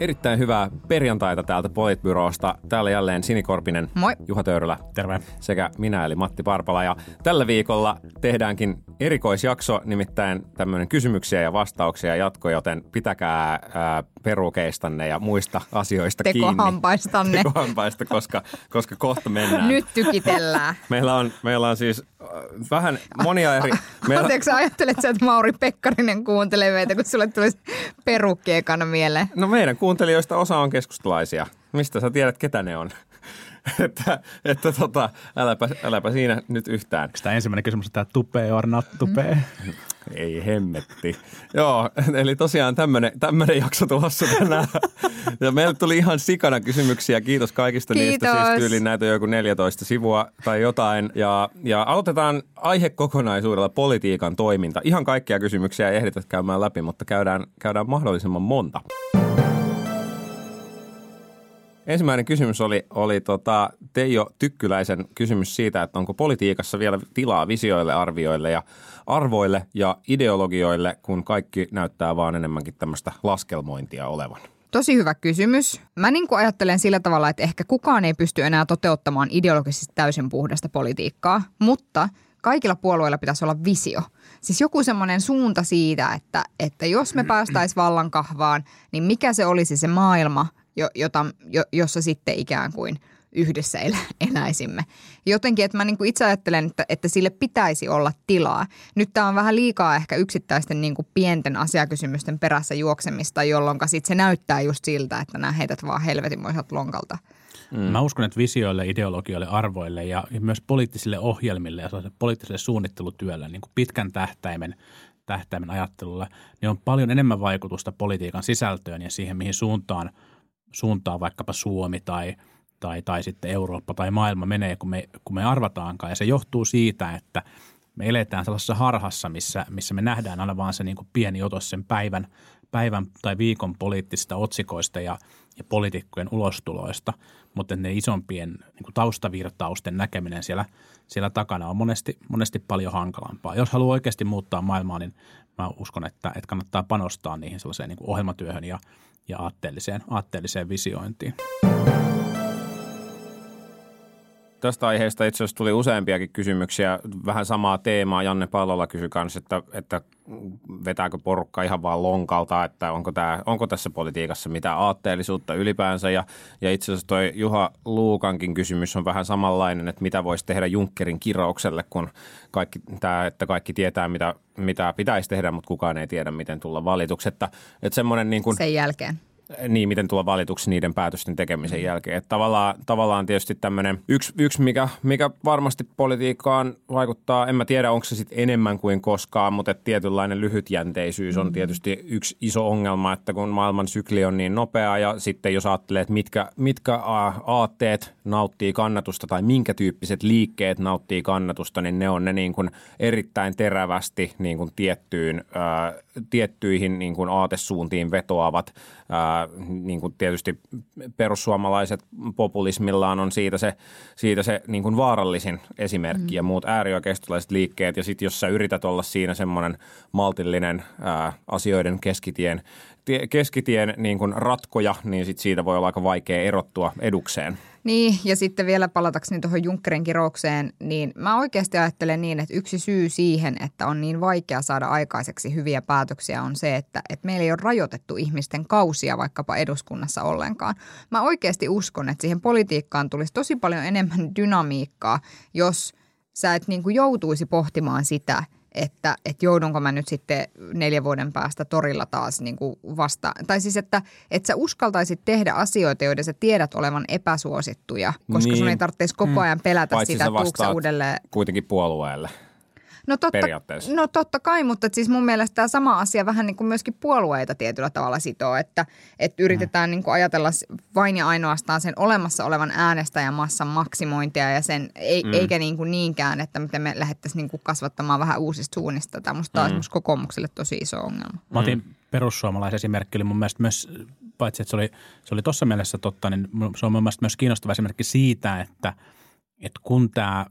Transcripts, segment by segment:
Erittäin hyvää perjantaita täältä Politbyrosta. Täällä jälleen Sinikorpinen, Moi. Juha Töyrylä Terve. sekä minä eli Matti Parpala. Ja tällä viikolla tehdäänkin erikoisjakso, nimittäin tämmöinen kysymyksiä ja vastauksia jatko, joten pitäkää ää, perukeistanne ja muista asioista kiinni. Tekohampaistanne. Tekohampaista, koska, koska kohta mennään. Nyt tykitellään. Meillä on, meillä on siis vähän monia eri... Meillä, Anteeksi, ajattelet sä, että Mauri Pekkarinen kuuntelee meitä, kun sulle tulisi perukki ekana mieleen? no meidän kuuntelijoista osa on keskustalaisia. Mistä sä tiedät, ketä ne on? että että tota, äläpä, äläpä siinä nyt yhtään. Tämä ensimmäinen kysymys on tämä tupee or not tupee. Ei hemmetti. Joo, eli tosiaan tämmönen jakso tulossa tänään. Ja meille tuli ihan sikana kysymyksiä. Kiitos kaikista niistä. Kiitos. Siis tyyliin näitä joku 14 sivua tai jotain. Ja, ja aloitetaan aihekokonaisuudella politiikan toiminta. Ihan kaikkia kysymyksiä ei ehditä käymään läpi, mutta käydään, käydään mahdollisimman monta. Ensimmäinen kysymys oli, oli tota Teijo Tykkyläisen kysymys siitä, että onko politiikassa vielä tilaa visioille, arvioille ja arvoille ja ideologioille, kun kaikki näyttää vaan enemmänkin tämmöistä laskelmointia olevan. Tosi hyvä kysymys. Mä niin kuin ajattelen sillä tavalla, että ehkä kukaan ei pysty enää toteuttamaan ideologisesti täysin puhdasta politiikkaa, mutta kaikilla puolueilla pitäisi olla visio. Siis joku semmoinen suunta siitä, että, että jos me päästäisiin vallan kahvaan, niin mikä se olisi se maailma, jo, jota, jo, jossa sitten ikään kuin yhdessä elä, eläisimme. Jotenkin, että mä niin kuin itse ajattelen, että, että sille pitäisi olla tilaa. Nyt tämä on vähän liikaa ehkä yksittäisten niin kuin pienten asiakysymysten perässä juoksemista, jolloin sitten se näyttää just siltä, että nämä heität vaan helvetinmoiselta lonkalta. Mm. Mä uskon, että visioille, ideologioille, arvoille ja myös poliittisille ohjelmille ja poliittiselle suunnittelutyölle, niin kuin pitkän tähtäimen, tähtäimen ajattelulle, niin on paljon enemmän vaikutusta politiikan sisältöön ja siihen, mihin suuntaan, suuntaan vaikkapa Suomi tai, tai, tai sitten Eurooppa tai maailma menee, kun me, kun me arvataankaan. Ja se johtuu siitä, että me eletään sellaisessa harhassa, missä, missä me nähdään aina vaan se niin kuin pieni otos sen päivän, päivän tai viikon poliittisista otsikoista ja, ja poliitikkojen ulostuloista, mutta ne isompien niin kuin taustavirtausten näkeminen siellä, siellä takana on monesti, monesti paljon hankalampaa. Jos haluaa oikeasti muuttaa maailmaa, niin mä uskon, että, että kannattaa panostaa niihin sellaiseen niin kuin ohjelmatyöhön ja, ja aatteelliseen, aatteelliseen visiointiin. Tästä aiheesta itse asiassa tuli useampiakin kysymyksiä. Vähän samaa teemaa. Janne Pallola kysyi kanssa, että, että vetääkö porukka ihan vaan lonkalta, että onko, tämä, onko tässä politiikassa mitään aatteellisuutta ylipäänsä. Ja, ja itse asiassa toi Juha Luukankin kysymys on vähän samanlainen, että mitä voisi tehdä Junckerin kiroukselle, kun kaikki, tämä, että kaikki tietää, mitä, mitä pitäisi tehdä, mutta kukaan ei tiedä, miten tulla valituksi. Että, että semmoinen niin kuin, Sen jälkeen. Niin, miten tulla valituksi niiden päätösten tekemisen jälkeen. Että tavallaan, tavallaan tietysti tämmöinen yksi, yksi mikä, mikä varmasti politiikkaan vaikuttaa, en mä tiedä onko se sitten enemmän kuin koskaan, mutta tietynlainen lyhytjänteisyys on tietysti yksi iso ongelma, että kun maailman sykli on niin nopea ja sitten jos ajattelee, että mitkä, mitkä aa- aatteet nauttii kannatusta tai minkä tyyppiset liikkeet nauttii kannatusta, niin ne on ne niin kuin erittäin terävästi niin kuin tiettyyn, ää, tiettyihin niin kuin aatesuuntiin vetoavat ää, niin kuin tietysti perussuomalaiset populismillaan on siitä se, siitä se niin kuin vaarallisin esimerkki mm. ja muut äärioikeistolaiset liikkeet. Ja sitten jos sä yrität olla siinä semmoinen maltillinen ää, asioiden keskitien, tie, keskitien niin kuin ratkoja, niin sit siitä voi olla aika vaikea erottua edukseen. Niin, ja sitten vielä palatakseni tuohon Junckerin kiroukseen, niin mä oikeasti ajattelen niin, että yksi syy siihen, että on niin vaikea saada aikaiseksi hyviä päätöksiä on se, että, että meillä ei ole rajoitettu ihmisten kausia vaikkapa eduskunnassa ollenkaan. Mä oikeasti uskon, että siihen politiikkaan tulisi tosi paljon enemmän dynamiikkaa, jos sä et niin kuin joutuisi pohtimaan sitä, että, että joudunko mä nyt sitten neljän vuoden päästä torilla taas niin kuin vasta. Tai siis, että, että sä uskaltaisit tehdä asioita, joiden sä tiedät olevan epäsuosittuja, koska Niin. sun ei tarvitsisi koko ajan pelätä Paitsi sitä, että uudelleen. kuitenkin puolueelle. No totta, periaatteessa. no totta kai, mutta siis mun mielestä tämä sama asia vähän niin kuin myöskin puolueita tietyllä tavalla sitoo, että, että yritetään niin kuin ajatella vain ja ainoastaan sen olemassa olevan äänestäjämassan maksimointia ja sen, ei, mm. eikä niin kuin niinkään, että miten me lähdettäisiin niin kuin kasvattamaan vähän uusista suunnista. Tämä musta mm. kokoomukselle tosi iso ongelma. Mä otin perussuomalaisen esimerkki oli mun mielestä myös, paitsi että se oli, se oli tuossa mielessä totta, niin se on mun mielestä myös kiinnostava esimerkki siitä, että, että kun tämä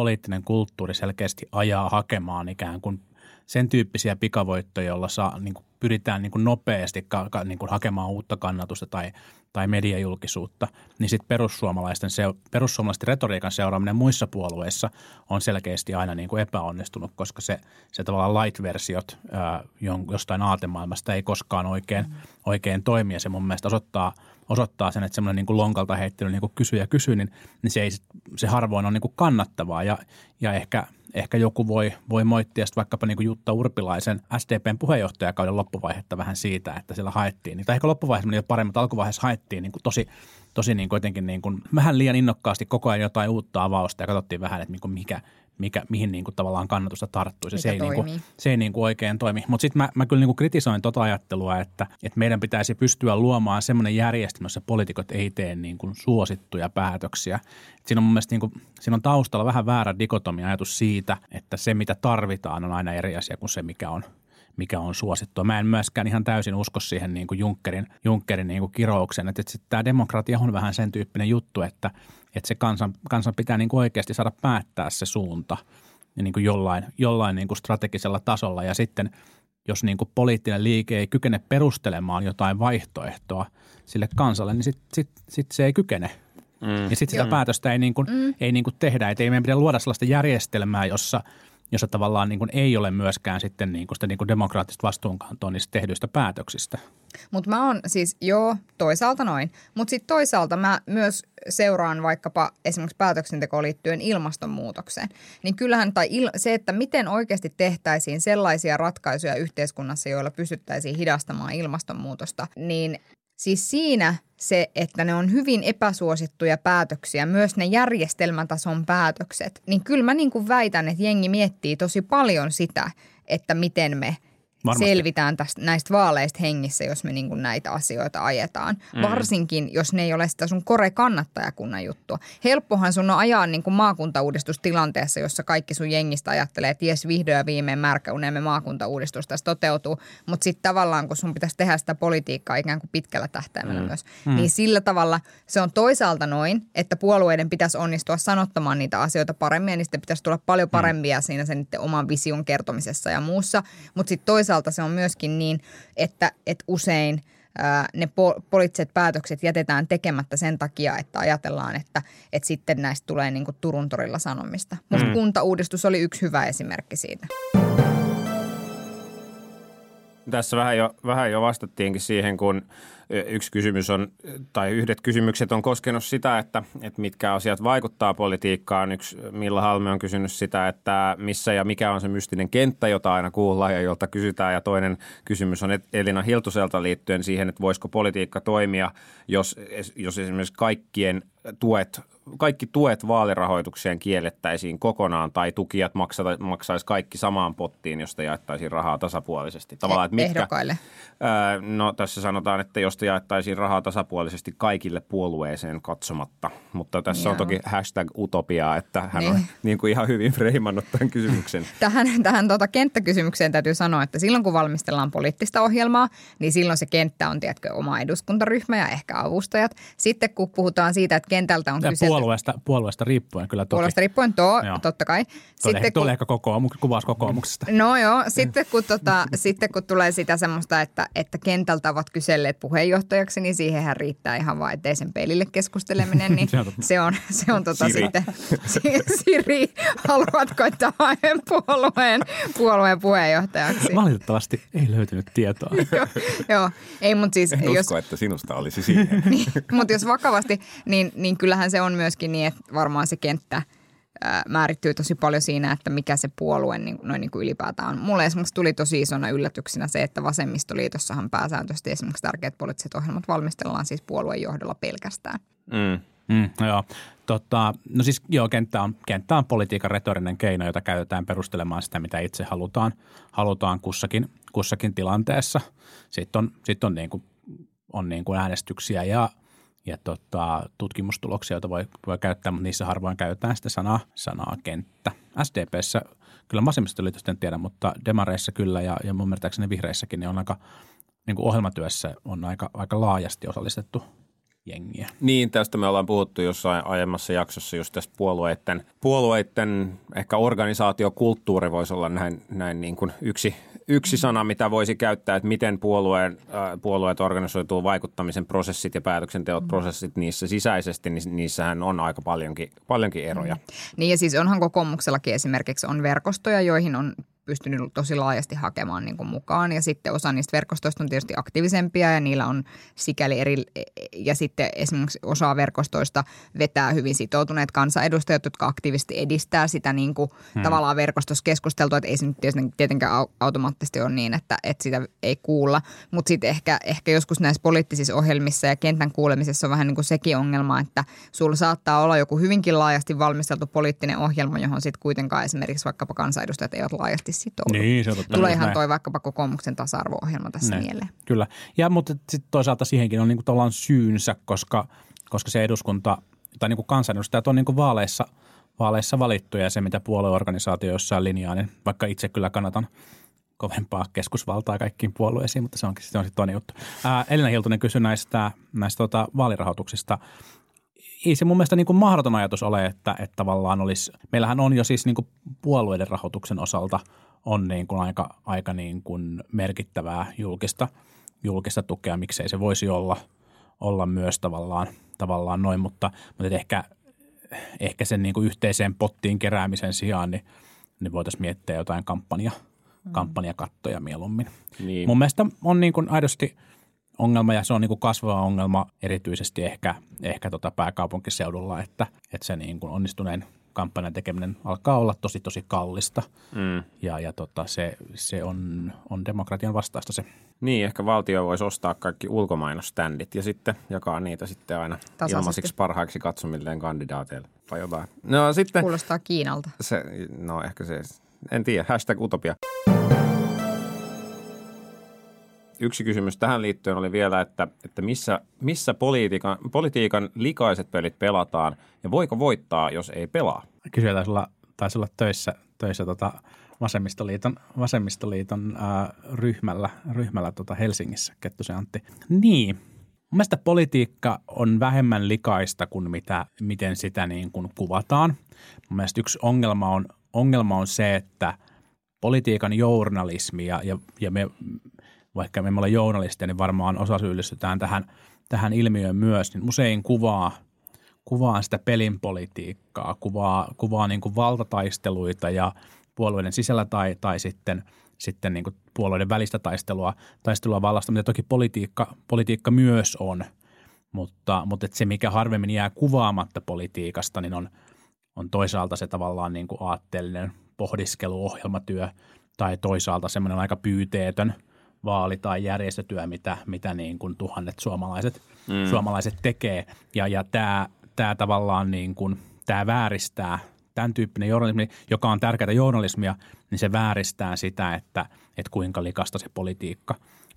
poliittinen kulttuuri selkeästi ajaa hakemaan ikään kuin sen tyyppisiä pikavoittoja, joilla saa, niin kuin pyritään niin kuin nopeasti ka, niin kuin hakemaan uutta kannatusta tai, tai mediajulkisuutta, niin sitten perussuomalaisten, se, perussuomalaisten retoriikan seuraaminen muissa puolueissa on selkeästi aina niin kuin epäonnistunut, koska se, se tavallaan light-versiot ää, jostain aatemaailmasta ei koskaan oikein, oikein toimi. Ja se mun mielestä osoittaa, osoittaa sen, että semmoinen niin lonkalta heittely niin kuin kysy ja kysy, niin, niin se, ei, se harvoin on niin kuin kannattavaa. Ja, ja ehkä – ehkä joku voi, voi moittia sitten vaikkapa niin kuin Jutta Urpilaisen SDPn puheenjohtajakauden loppuvaihetta vähän siitä, että siellä haettiin. Niin, tai ehkä loppuvaiheessa meni jo paremmin, mutta alkuvaiheessa haettiin niin kuin tosi, tosi niin kuin jotenkin niin kuin vähän liian innokkaasti koko ajan jotain uutta avausta ja katsottiin vähän, että niin kuin mikä, mikä, mihin niin kuin tavallaan kannatusta tarttuisi. Se ei, niin kuin, se ei niin kuin oikein toimi. Mutta sitten mä, mä kyllä niin kuin kritisoin tota ajattelua, että, että meidän pitäisi pystyä luomaan semmoinen järjestelmä, jossa poliitikot ei tee niin kuin suosittuja päätöksiä. Et siinä on mun mielestä niin kuin, siinä on taustalla vähän väärä dikotomia ajatus siitä, että se mitä tarvitaan on aina eri asia kuin se mikä on mikä on suosittua. Mä en myöskään ihan täysin usko siihen niin kuin Junckerin, Junckerin niin kuin kirouksen. Että, että tämä demokratia on vähän sen tyyppinen juttu, että, että se kansan, kansan pitää niin kuin oikeasti saada päättää se suunta niin kuin jollain, jollain niin kuin strategisella tasolla. Ja sitten jos niin kuin poliittinen liike ei kykene perustelemaan jotain vaihtoehtoa sille kansalle, niin sitten sit, sit se ei kykene. Mm. Ja sitten sitä päätöstä ei, niin kuin, mm. ei niin kuin tehdä. Et ei meidän pidä luoda sellaista järjestelmää, jossa – jossa tavallaan niin kuin ei ole myöskään sitten niin kuin sitä niin kuin demokraattista vastuunkantoa niistä tehdyistä päätöksistä. Mutta mä oon siis, joo, toisaalta noin. Mutta sitten toisaalta mä myös seuraan vaikkapa esimerkiksi päätöksentekoon liittyen ilmastonmuutokseen. Niin kyllähän, tai il, se, että miten oikeasti tehtäisiin sellaisia ratkaisuja yhteiskunnassa, joilla pystyttäisiin hidastamaan ilmastonmuutosta, niin Siis siinä se, että ne on hyvin epäsuosittuja päätöksiä, myös ne järjestelmätason päätökset, niin kyllä mä niin kuin väitän, että jengi miettii tosi paljon sitä, että miten me – Varmasti. selvitään tästä, näistä vaaleista hengissä, jos me niin näitä asioita ajetaan. Mm. Varsinkin, jos ne ei ole sitä sun kore-kannattajakunnan juttua. Helppohan sun on ajaa niin kuin maakuntauudistustilanteessa, jossa kaikki sun jengistä ajattelee, että jes vihdoin ja viimein märkäunemme maakuntauudistus tässä toteutuu. Mutta sitten tavallaan, kun sun pitäisi tehdä sitä politiikkaa ikään kuin pitkällä tähtäimellä mm. myös, mm. niin sillä tavalla se on toisaalta noin, että puolueiden pitäisi onnistua sanottamaan niitä asioita paremmin ja niistä pitäisi tulla paljon mm. parempia mm. siinä sen oman vision kertomisessa ja muussa. Mutta sitten toisaalta toisaalta se on myöskin niin, että, että usein ne po- poliittiset päätökset jätetään tekemättä sen takia, että ajatellaan, että, että sitten näistä tulee niin kuin Turun torilla sanomista. Mutta mm. kuntauudistus oli yksi hyvä esimerkki siitä. Tässä vähän jo, vähän jo vastattiinkin siihen, kun yksi kysymys on, tai yhdet kysymykset on koskenut sitä, että, että mitkä asiat vaikuttaa politiikkaan. Yksi Milla Halme on kysynyt sitä, että missä ja mikä on se mystinen kenttä, jota aina kuullaan ja jolta kysytään. Ja toinen kysymys on Elina Hiltuselta liittyen siihen, että voisiko politiikka toimia, jos, jos esimerkiksi kaikkien tuet kaikki tuet vaalirahoitukseen kiellettäisiin kokonaan tai tukijat maksaisi kaikki samaan pottiin, josta jaettaisiin rahaa tasapuolisesti. Tavallaan, että mitkä, Ehdokkaille. Ää, no tässä sanotaan, että josta jaettaisiin rahaa tasapuolisesti kaikille puolueeseen katsomatta, mutta tässä Joo. on toki hashtag utopiaa, että hän niin. on niin kuin ihan hyvin freimannut tämän kysymyksen. tähän tähän tuota kenttäkysymykseen täytyy sanoa, että silloin kun valmistellaan poliittista ohjelmaa, niin silloin se kenttä on tiedätkö, oma eduskuntaryhmä ja ehkä avustajat. Sitten kun puhutaan siitä, että kentältä on kyse puolueesta, puolueesta riippuen kyllä toki. Puolueesta riippuen, to, totta kai. Sitten, tulee kun, ehkä kokoomus, kuvaus kokoomuksesta. No joo, sitten kun, tota, sitten kun tulee sitä semmoista, että, että kentältä ovat kyselleet puheenjohtajaksi, niin siihenhän riittää ihan vain eteisen peilille keskusteleminen. Niin se on, se on tota Siri. sitten, Siri, haluatko, että haen puolueen, puolueen puheenjohtajaksi? Valitettavasti ei löytynyt tietoa. joo, joo, ei mutta siis... En jos, usko, että sinusta olisi siihen. niin, mutta jos vakavasti, niin, niin kyllähän se on myöskin niin, että varmaan se kenttä määrittyy tosi paljon siinä, että mikä se puolue niin, noin niin kuin ylipäätään on. Mulle esimerkiksi tuli tosi isona yllätyksenä se, että vasemmistoliitossahan pääsääntöisesti esimerkiksi tärkeät poliittiset ohjelmat valmistellaan siis puolueen johdolla pelkästään. Mm. Mm, joo. Tota, no siis joo, kenttä on, kenttä on politiikan retorinen keino, jota käytetään perustelemaan sitä, mitä itse halutaan, halutaan kussakin, kussakin tilanteessa. Sitten on, sit on, niin kuin, on niin kuin äänestyksiä ja ja tota, tutkimustuloksia, joita voi, voi käyttää, mutta niissä harvoin käytetään sitä sanaa, sanaa kenttä. SDPssä, kyllä vasemmistoliitosta en tiedä, mutta demareissa kyllä ja, ja mun mielestäni vihreissäkin niin on aika, niin kuin ohjelmatyössä on aika, aika laajasti osallistettu jengiä. Niin, tästä me ollaan puhuttu jossain aiemmassa jaksossa just tästä puolueiden, puolueiden ehkä organisaatiokulttuuri voisi olla näin, näin niin kuin yksi, yksi sana, mitä voisi käyttää, että miten puolueen, äh, puolueet organisoituu vaikuttamisen prosessit ja päätöksenteot prosessit niissä sisäisesti, niin niissähän on aika paljonkin, paljonkin eroja. Niin ja siis onhan kokoomuksellakin esimerkiksi on verkostoja, joihin on pystynyt tosi laajasti hakemaan niin kuin mukaan. Ja sitten osa niistä verkostoista on tietysti aktiivisempia ja niillä on sikäli eri, ja sitten esimerkiksi osa verkostoista vetää hyvin sitoutuneet kansanedustajat, jotka aktiivisesti edistää sitä niin kuin hmm. tavallaan verkostossa keskusteltua, että ei se nyt tietenkään automaattisesti ole niin, että, että sitä ei kuulla. Mutta sitten ehkä, ehkä joskus näissä poliittisissa ohjelmissa ja kentän kuulemisessa on vähän niin kuin sekin ongelma, että sulla saattaa olla joku hyvinkin laajasti valmisteltu poliittinen ohjelma, johon sitten kuitenkaan esimerkiksi vaikkapa kansanedustajat eivät laajasti sitoudu. Niin, se totta. Tulee ihan toi vaikkapa kokoomuksen tasa-arvo-ohjelma tässä Näin. mieleen. Kyllä. Ja mutta sitten toisaalta siihenkin on niinku tavallaan syynsä, koska, koska se eduskunta tai niinku kansanedustajat on niinku vaaleissa, vaaleissa valittu ja se, mitä puolueorganisaatio jossain linjaa, niin vaikka itse kyllä kannatan kovempaa keskusvaltaa kaikkiin puolueisiin, mutta se onkin se on sitten toinen juttu. Ää, Elina Hiltunen kysyi näistä, näistä tota, vaalirahoituksista ei se mun mielestä niin kuin mahdoton ajatus ole, että, että tavallaan olisi, meillähän on jo siis niin kuin puolueiden rahoituksen osalta on niin kuin aika, aika niin kuin merkittävää julkista, julkista tukea, miksei se voisi olla, olla myös tavallaan, tavallaan noin, mutta, mutta ehkä, ehkä sen niin kuin yhteiseen pottiin keräämisen sijaan, niin, niin voitaisiin miettiä jotain kampanja, mm. kampanjakattoja mieluummin. Niin. Mun mielestä on niin kuin aidosti – ongelma ja se on niin kuin kasvava ongelma erityisesti ehkä, ehkä tota pääkaupunkiseudulla, että, että se niin kuin onnistuneen kampanjan tekeminen alkaa olla tosi tosi kallista mm. ja, ja tota, se, se on, on demokratian vastaista se. Niin, ehkä valtio voisi ostaa kaikki ulkomainosständit ja sitten jakaa niitä sitten aina Tasaisesti. ilmaisiksi parhaiksi katsomilleen kandidaateille tai jotain. No sitten... Kuulostaa Kiinalta. Se, no ehkä se, en tiedä, hashtag utopia. Yksi kysymys tähän liittyen oli vielä, että, että missä, missä politiikan, politiikan likaiset pelit pelataan ja voiko voittaa, jos ei pelaa? Kysyjä taisi olla, taisi olla töissä, töissä tota vasemmistoliiton, vasemmistoliiton ää, ryhmällä, ryhmällä tota Helsingissä, Kettusen Antti. Niin, Mun mielestä politiikka on vähemmän likaista kuin mitä, miten sitä niin kuin kuvataan. Mun mielestä yksi ongelma on, ongelma on se, että politiikan journalismi ja, ja, ja me vaikka me emme ole journalisteja, niin varmaan osa syyllistytään tähän, tähän ilmiöön myös, niin usein kuvaa, kuvaa sitä pelin politiikkaa, kuvaa, kuvaa niin kuin valtataisteluita ja puolueiden sisällä tai, tai sitten, sitten niin kuin puolueiden välistä taistelua, taistelua vallasta, mitä toki politiikka, politiikka myös on, mutta, mutta se, mikä harvemmin jää kuvaamatta politiikasta, niin on, on toisaalta se tavallaan niin kuin aatteellinen pohdiskelu, ohjelmatyö tai toisaalta semmoinen aika pyyteetön – vaali- tai järjestötyö, mitä, mitä niin kuin tuhannet suomalaiset, mm. suomalaiset tekee. Ja, ja tämä, tämä tavallaan niin kuin, tämä vääristää tämän tyyppinen journalismi, joka on tärkeää journalismia, niin se vääristää sitä, että, että kuinka likasta se politiikka,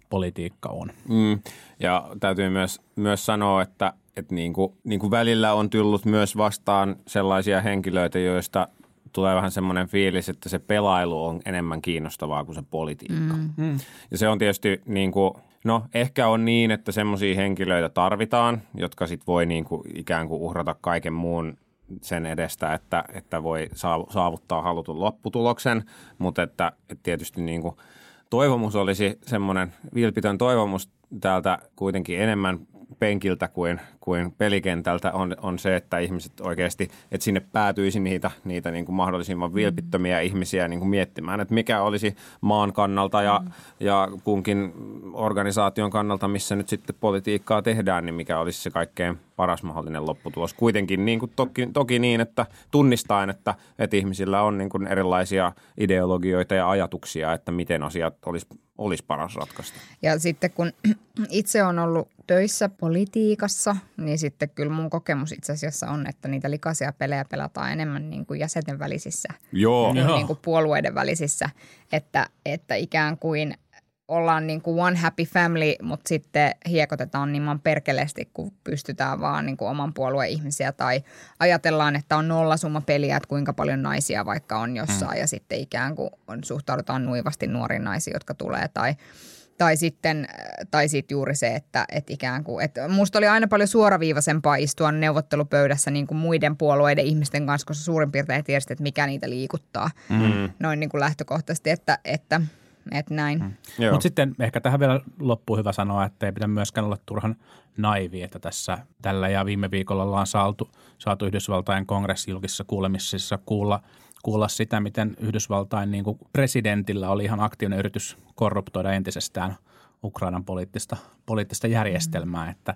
politiikka on. Mm. Ja täytyy myös, myös sanoa, että, että niin kuin, niin kuin välillä on tullut myös vastaan sellaisia henkilöitä, joista tulee vähän semmoinen fiilis, että se pelailu on enemmän kiinnostavaa kuin se politiikka. Mm. Mm. Ja se on tietysti niin kuin, no ehkä on niin, että semmoisia henkilöitä tarvitaan, jotka sitten voi niin kuin ikään kuin uhrata kaiken muun sen edestä, että, että voi saavuttaa halutun lopputuloksen, mutta että, että tietysti niin kuin toivomus olisi semmoinen vilpitön toivomus täältä kuitenkin enemmän penkiltä kuin, kuin pelikentältä on, on se, että ihmiset oikeasti, että sinne päätyisi niitä, niitä niin kuin mahdollisimman mm. vilpittömiä ihmisiä niin kuin miettimään, että mikä olisi maan kannalta ja, mm. ja kunkin organisaation kannalta, missä nyt sitten politiikkaa tehdään, niin mikä olisi se kaikkein paras mahdollinen lopputulos. Kuitenkin niin kuin toki, toki niin, että tunnistaen, että, että ihmisillä on niin kuin erilaisia ideologioita ja ajatuksia, että miten asiat olisi olisi paras ratkaista. Ja sitten kun itse on ollut töissä politiikassa, niin sitten kyllä mun kokemus itse asiassa on, että niitä likaisia pelejä pelataan enemmän niin kuin jäsenten välisissä, Joo. Niin kuin puolueiden välisissä, että, että ikään kuin ollaan niin kuin one happy family, mutta sitten hiekotetaan niin perkeleesti, kun pystytään vaan niin kuin oman puolueen ihmisiä tai ajatellaan, että on nollasumma peliä, että kuinka paljon naisia vaikka on jossain mm. ja sitten ikään kuin on, suhtaudutaan nuivasti nuoriin naisiin, jotka tulee tai Tai sitten, tai sitten juuri se, että, että ikään kuin, että musta oli aina paljon suoraviivaisempaa istua neuvottelupöydässä niin kuin muiden puolueiden ihmisten kanssa, koska suurin piirtein tiesit, että mikä niitä liikuttaa. Mm. Noin niin kuin lähtökohtaisesti, että, että, että näin. Mm. Mutta sitten ehkä tähän vielä loppuun hyvä sanoa, että ei pidä myöskään olla turhan naivi, että tässä tällä ja viime viikolla ollaan saatu, saatu Yhdysvaltain kongressijulkisissa kuulemisissa kuulla – kuulla sitä, miten Yhdysvaltain niin kuin presidentillä oli ihan aktiivinen yritys korruptoida entisestään Ukrainan poliittista, poliittista järjestelmää, että,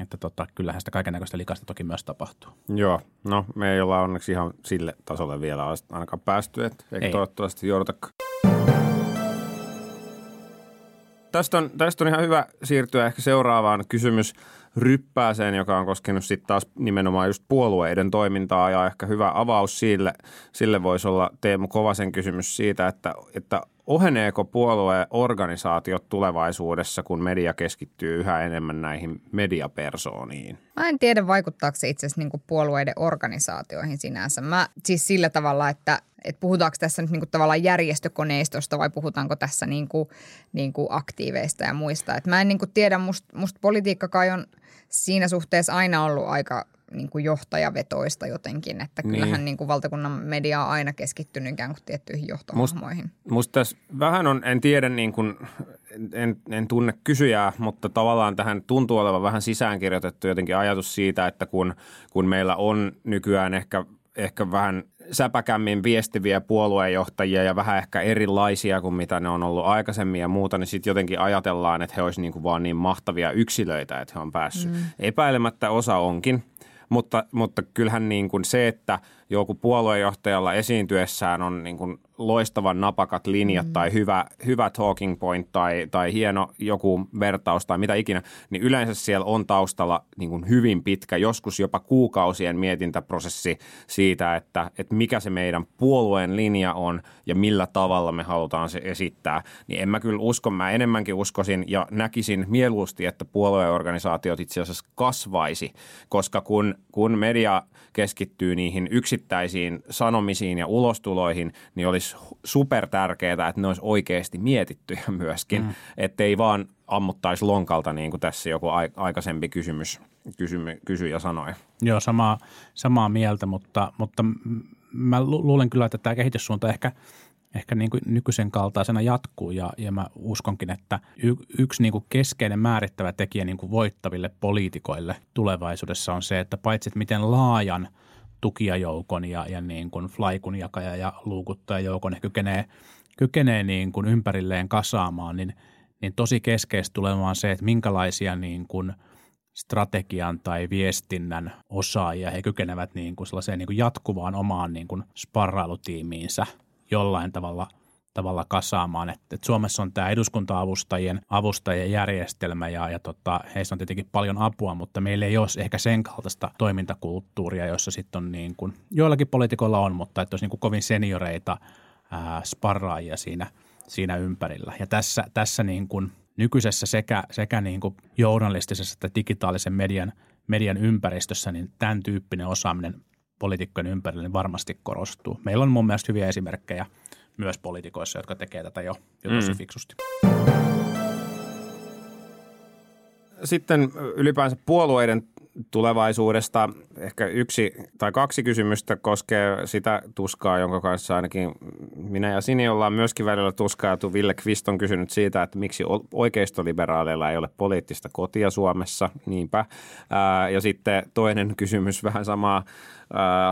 että tota, kyllähän sitä kaiken näköistä likasta toki myös tapahtuu. Joo, no me ei olla onneksi ihan sille tasolle vielä ainakaan päästy, että ei. toivottavasti joudutakaan. Tästä on, tästä on ihan hyvä siirtyä ehkä seuraavaan kysymys ryppääseen, joka on koskenut sitten taas nimenomaan just puolueiden toimintaa ja ehkä hyvä avaus sille, sille voisi olla Teemu Kovasen kysymys siitä, että, että oheneeko puolueen organisaatiot tulevaisuudessa, kun media keskittyy yhä enemmän näihin mediapersooniin? Mä en tiedä, vaikuttaako se itse asiassa niin puolueiden organisaatioihin sinänsä. Mä siis sillä tavalla, että, että puhutaanko tässä nyt niin kuin tavallaan järjestökoneistosta vai puhutaanko tässä niin kuin, niin kuin aktiiveista ja muista. Et mä en niin kuin tiedä, musta must politiikka kai on siinä suhteessa aina ollut aika niin kuin johtajavetoista jotenkin, että niin. kyllähän niin kuin valtakunnan media on aina keskittynyt ikään kuin tiettyihin johtohahmoihin. Musta must tässä vähän on, en tiedä niin kuin, en, en tunne kysyjää, mutta tavallaan tähän tuntuu olevan vähän sisäänkirjoitettu jotenkin ajatus siitä, että kun, kun meillä on nykyään ehkä, ehkä vähän säpäkämmin viestiviä puoluejohtajia ja vähän ehkä erilaisia kuin mitä ne on ollut aikaisemmin ja muuta, niin sitten jotenkin ajatellaan, että he olisivat niin kuin vaan niin mahtavia yksilöitä, että he on päässyt. Mm. Epäilemättä osa onkin, mutta, mutta kyllähän niin kuin se, että joku puoluejohtajalla esiintyessään on niin kuin loistavan napakat linjat mm. tai hyvä, hyvä talking point tai, tai hieno joku vertaus tai mitä ikinä, niin yleensä siellä on taustalla niin kuin hyvin pitkä, joskus jopa kuukausien mietintäprosessi siitä, että, että mikä se meidän puolueen linja on ja millä tavalla me halutaan se esittää. Niin en mä kyllä usko, mä enemmänkin uskoisin ja näkisin mieluusti, että puolueorganisaatiot itse asiassa kasvaisi, koska kun, kun media keskittyy niihin yksittäisiin sanomisiin ja ulostuloihin, niin olisi super tärkeää, että ne olisi oikeasti mietittyjä myöskin, mm. ettei vaan ammuttaisi lonkalta niin kuin tässä joku aikaisempi kysymys, kysymy, kysyjä sanoi. Joo, samaa, samaa mieltä, mutta, mutta mä luulen kyllä, että tämä kehityssuunta ehkä – ehkä niin kuin nykyisen kaltaisena jatkuu ja, ja mä uskonkin, että y, yksi niin kuin keskeinen määrittävä tekijä niin kuin voittaville poliitikoille tulevaisuudessa on se, että paitsi että miten laajan tukijajoukon ja, ja niin kuin flaikun jakaja ja luukuttajajoukon he kykenee, kykenee niin kuin ympärilleen kasaamaan, niin, niin tosi keskeistä tulemaan se, että minkälaisia niin kuin strategian tai viestinnän osaajia he kykenevät niin kuin sellaiseen niin kuin jatkuvaan omaan niin kuin sparrailutiimiinsä – jollain tavalla tavalla kasaamaan. Et, et Suomessa on tämä eduskunta-avustajien avustajien järjestelmä ja, ja tota, heistä on tietenkin paljon apua, mutta meillä ei ole ehkä sen kaltaista toimintakulttuuria, jossa sitten on niin kuin, joillakin poliitikoilla on, mutta että olisi niin kuin kovin senioreita ää, sparraajia siinä, siinä ympärillä. Ja tässä, tässä niin kuin nykyisessä sekä, sekä niin kuin journalistisessa että digitaalisen median, median ympäristössä, niin tämän tyyppinen osaaminen poliitikkojen ympärillä niin varmasti korostuu. Meillä on mun mielestä hyviä esimerkkejä myös poliitikoissa, jotka tekee tätä jo, jo tosi mm. fiksusti. Sitten ylipäänsä puolueiden tulevaisuudesta ehkä yksi tai kaksi kysymystä koskee sitä tuskaa, jonka kanssa ainakin minä ja Sini ollaan myöskin välillä tuskailtu. Ville Kvist on kysynyt siitä, että miksi oikeistoliberaaleilla ei ole poliittista kotia Suomessa, niinpä. ja sitten toinen kysymys vähän samaa.